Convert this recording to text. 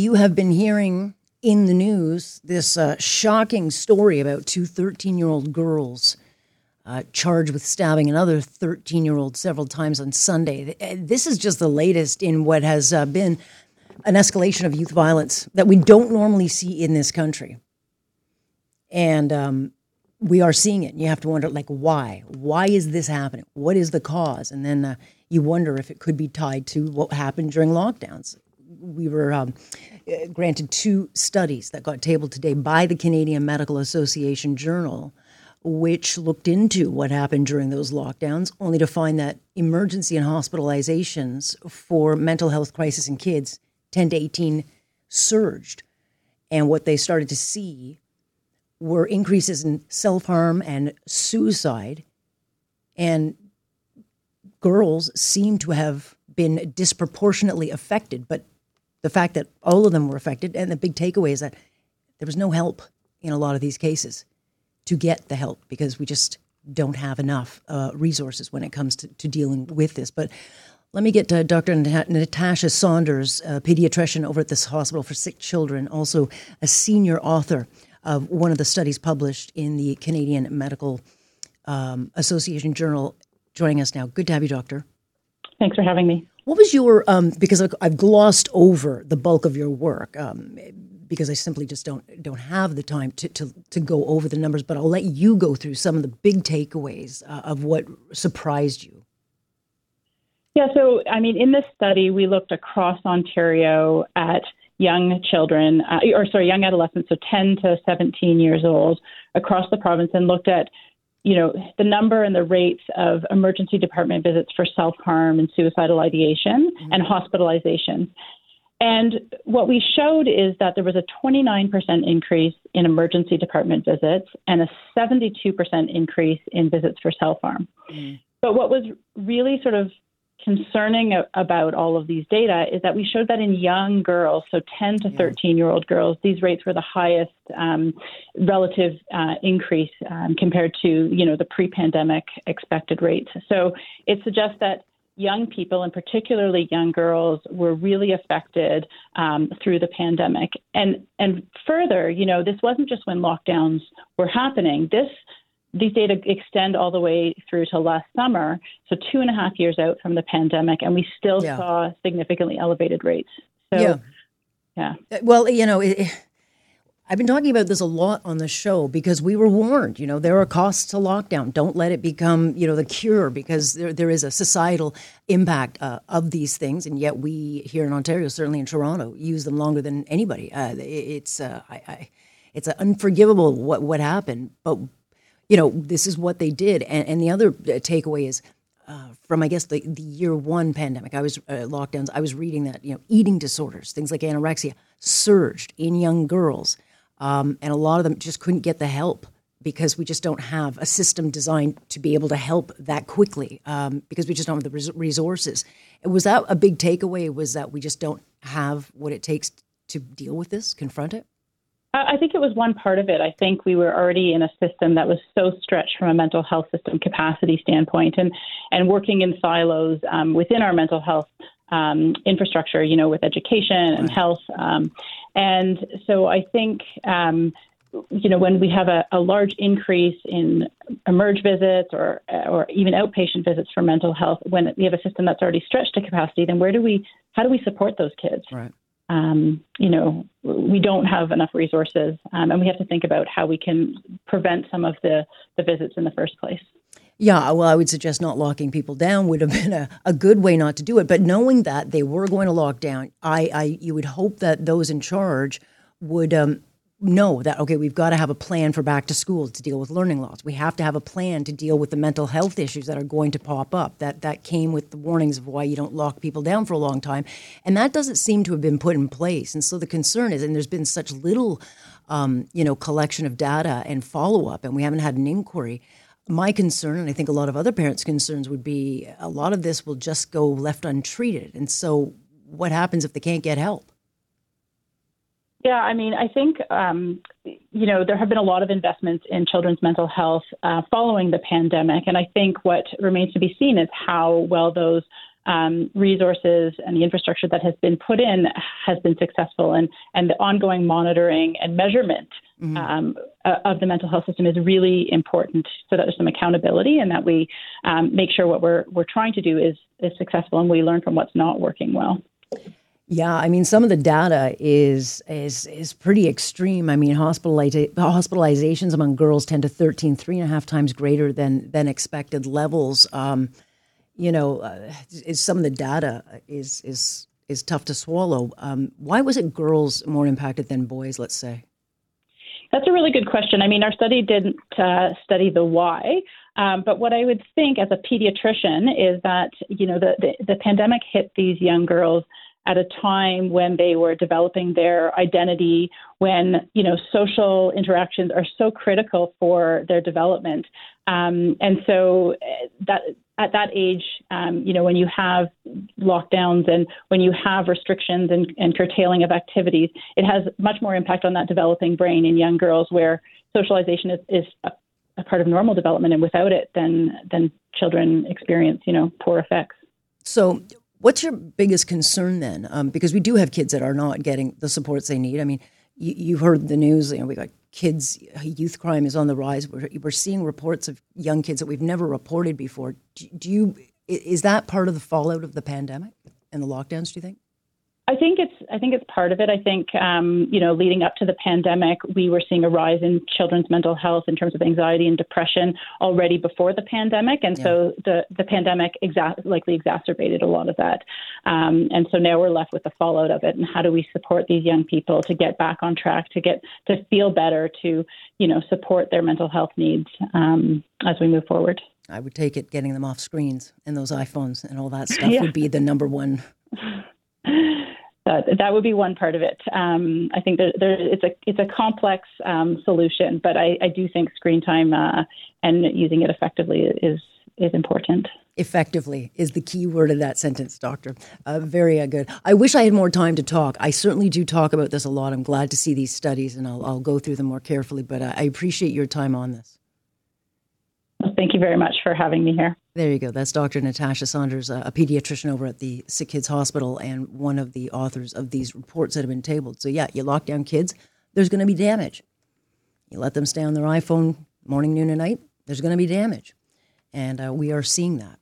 you have been hearing in the news this uh, shocking story about two 13 year old girls uh, charged with stabbing another 13 year old several times on Sunday. Uh, this is just the latest in what has uh, been an escalation of youth violence that we don't normally see in this country. And um, we are seeing it. You have to wonder, like, why? Why is this happening? What is the cause? And then uh, you wonder if it could be tied to what happened during lockdowns. We were um, uh, granted two studies that got tabled today by the Canadian Medical Association Journal which looked into what happened during those lockdowns, only to find that emergency and hospitalizations for mental health crisis in kids 10 to 18 surged. And what they started to see were increases in self harm and suicide. And girls seem to have been disproportionately affected. But the fact that all of them were affected, and the big takeaway is that there was no help in a lot of these cases to get the help because we just don't have enough uh, resources when it comes to, to, dealing with this. But let me get to Dr. Natasha Saunders, a pediatrician over at this hospital for sick children, also a senior author of one of the studies published in the Canadian Medical um, Association Journal, joining us now. Good to have you, Doctor. Thanks for having me. What was your, um, because I've glossed over the bulk of your work, um, because I simply just don't don't have the time to, to, to go over the numbers. But I'll let you go through some of the big takeaways uh, of what surprised you. Yeah, so I mean, in this study, we looked across Ontario at young children, uh, or sorry, young adolescents, so 10 to 17 years old, across the province, and looked at you know the number and the rates of emergency department visits for self harm and suicidal ideation mm-hmm. and hospitalizations. And what we showed is that there was a 29% increase in emergency department visits and a 72% increase in visits for self harm. Mm. But what was really sort of concerning about all of these data is that we showed that in young girls, so 10 to 13 year old girls, these rates were the highest um, relative uh, increase um, compared to you know the pre pandemic expected rates. So it suggests that young people, and particularly young girls, were really affected um, through the pandemic. And and further, you know, this wasn't just when lockdowns were happening. This these data extend all the way through to last summer, so two and a half years out from the pandemic, and we still yeah. saw significantly elevated rates. So, yeah. Yeah. Well, you know, it, I've been talking about this a lot on the show because we were warned, you know, there are costs to lockdown. Don't let it become, you know, the cure because there, there is a societal impact uh, of these things. And yet we here in Ontario, certainly in Toronto, use them longer than anybody. Uh, it's, uh, I, I, it's unforgivable what, what happened. But, you know, this is what they did. And, and the other uh, takeaway is uh, from I guess the, the year one pandemic, I was uh, lockdowns. I was reading that you know eating disorders, things like anorexia, surged in young girls. Um, and a lot of them just couldn't get the help because we just don't have a system designed to be able to help that quickly um, because we just don't have the res- resources. Was that a big takeaway? Was that we just don't have what it takes to deal with this, confront it? I think it was one part of it. I think we were already in a system that was so stretched from a mental health system capacity standpoint, and and working in silos um, within our mental health um, infrastructure, you know, with education and health. Um, and so I think, um, you know, when we have a, a, large increase in emerge visits or or even outpatient visits for mental health, when we have a system that's already stretched to capacity, then where do we, how do we support those kids? Right. Um, you know, we don't have enough resources, um, and we have to think about how we can prevent some of the, the visits in the first place. Yeah, well, I would suggest not locking people down would have been a, a good way not to do it. But knowing that they were going to lock down, I, I you would hope that those in charge would um, know that okay, we've got to have a plan for back to school to deal with learning loss. We have to have a plan to deal with the mental health issues that are going to pop up. That that came with the warnings of why you don't lock people down for a long time, and that doesn't seem to have been put in place. And so the concern is, and there's been such little, um, you know, collection of data and follow up, and we haven't had an inquiry my concern, and I think a lot of other parents' concerns, would be a lot of this will just go left untreated. And so, what happens if they can't get help? Yeah, I mean, I think, um, you know, there have been a lot of investments in children's mental health uh, following the pandemic. And I think what remains to be seen is how well those um, resources and the infrastructure that has been put in has been successful, and and the ongoing monitoring and measurement mm-hmm. um, of the mental health system is really important, so that there's some accountability and that we um, make sure what we're we're trying to do is is successful, and we learn from what's not working well. Yeah, I mean, some of the data is is is pretty extreme. I mean, hospitaliza- hospitalizations among girls tend to 13, three and a half times greater than than expected levels. Um, you know, uh, is some of the data is is is tough to swallow. Um, why was it girls more impacted than boys? Let's say. That's a really good question. I mean, our study didn't uh, study the why, um, but what I would think as a pediatrician is that you know the, the, the pandemic hit these young girls at a time when they were developing their identity, when you know social interactions are so critical for their development, um, and so uh, that at that age, um, you know, when you have lockdowns and when you have restrictions and, and curtailing of activities, it has much more impact on that developing brain in young girls, where socialization is, is a, a part of normal development, and without it, then then children experience you know poor effects. So What's your biggest concern then? Um, because we do have kids that are not getting the supports they need. I mean, you, have heard the news. You know, we got kids. Youth crime is on the rise. We're, we're seeing reports of young kids that we've never reported before. Do, do you? Is that part of the fallout of the pandemic and the lockdowns? Do you think? I think it's I think it's part of it. I think um, you know, leading up to the pandemic, we were seeing a rise in children's mental health in terms of anxiety and depression already before the pandemic, and yeah. so the the pandemic exa- likely exacerbated a lot of that. Um, and so now we're left with the fallout of it. And how do we support these young people to get back on track, to get to feel better, to you know, support their mental health needs um, as we move forward? I would take it getting them off screens and those iPhones and all that stuff yeah. would be the number one that that would be one part of it. Um, I think there, there, it's a it's a complex um, solution, but I, I, do think screen time uh, and using it effectively is is important. Effectively is the key word of that sentence, Doctor. Uh, very uh, good. I wish I had more time to talk. I certainly do talk about this a lot. I'm glad to see these studies, and I'll, I'll go through them more carefully. But uh, I appreciate your time on this. Well, thank you very much for having me here. There you go. That's Dr. Natasha Saunders, a pediatrician over at the Sick Kids Hospital and one of the authors of these reports that have been tabled. So, yeah, you lock down kids, there's going to be damage. You let them stay on their iPhone morning, noon, and night, there's going to be damage. And uh, we are seeing that.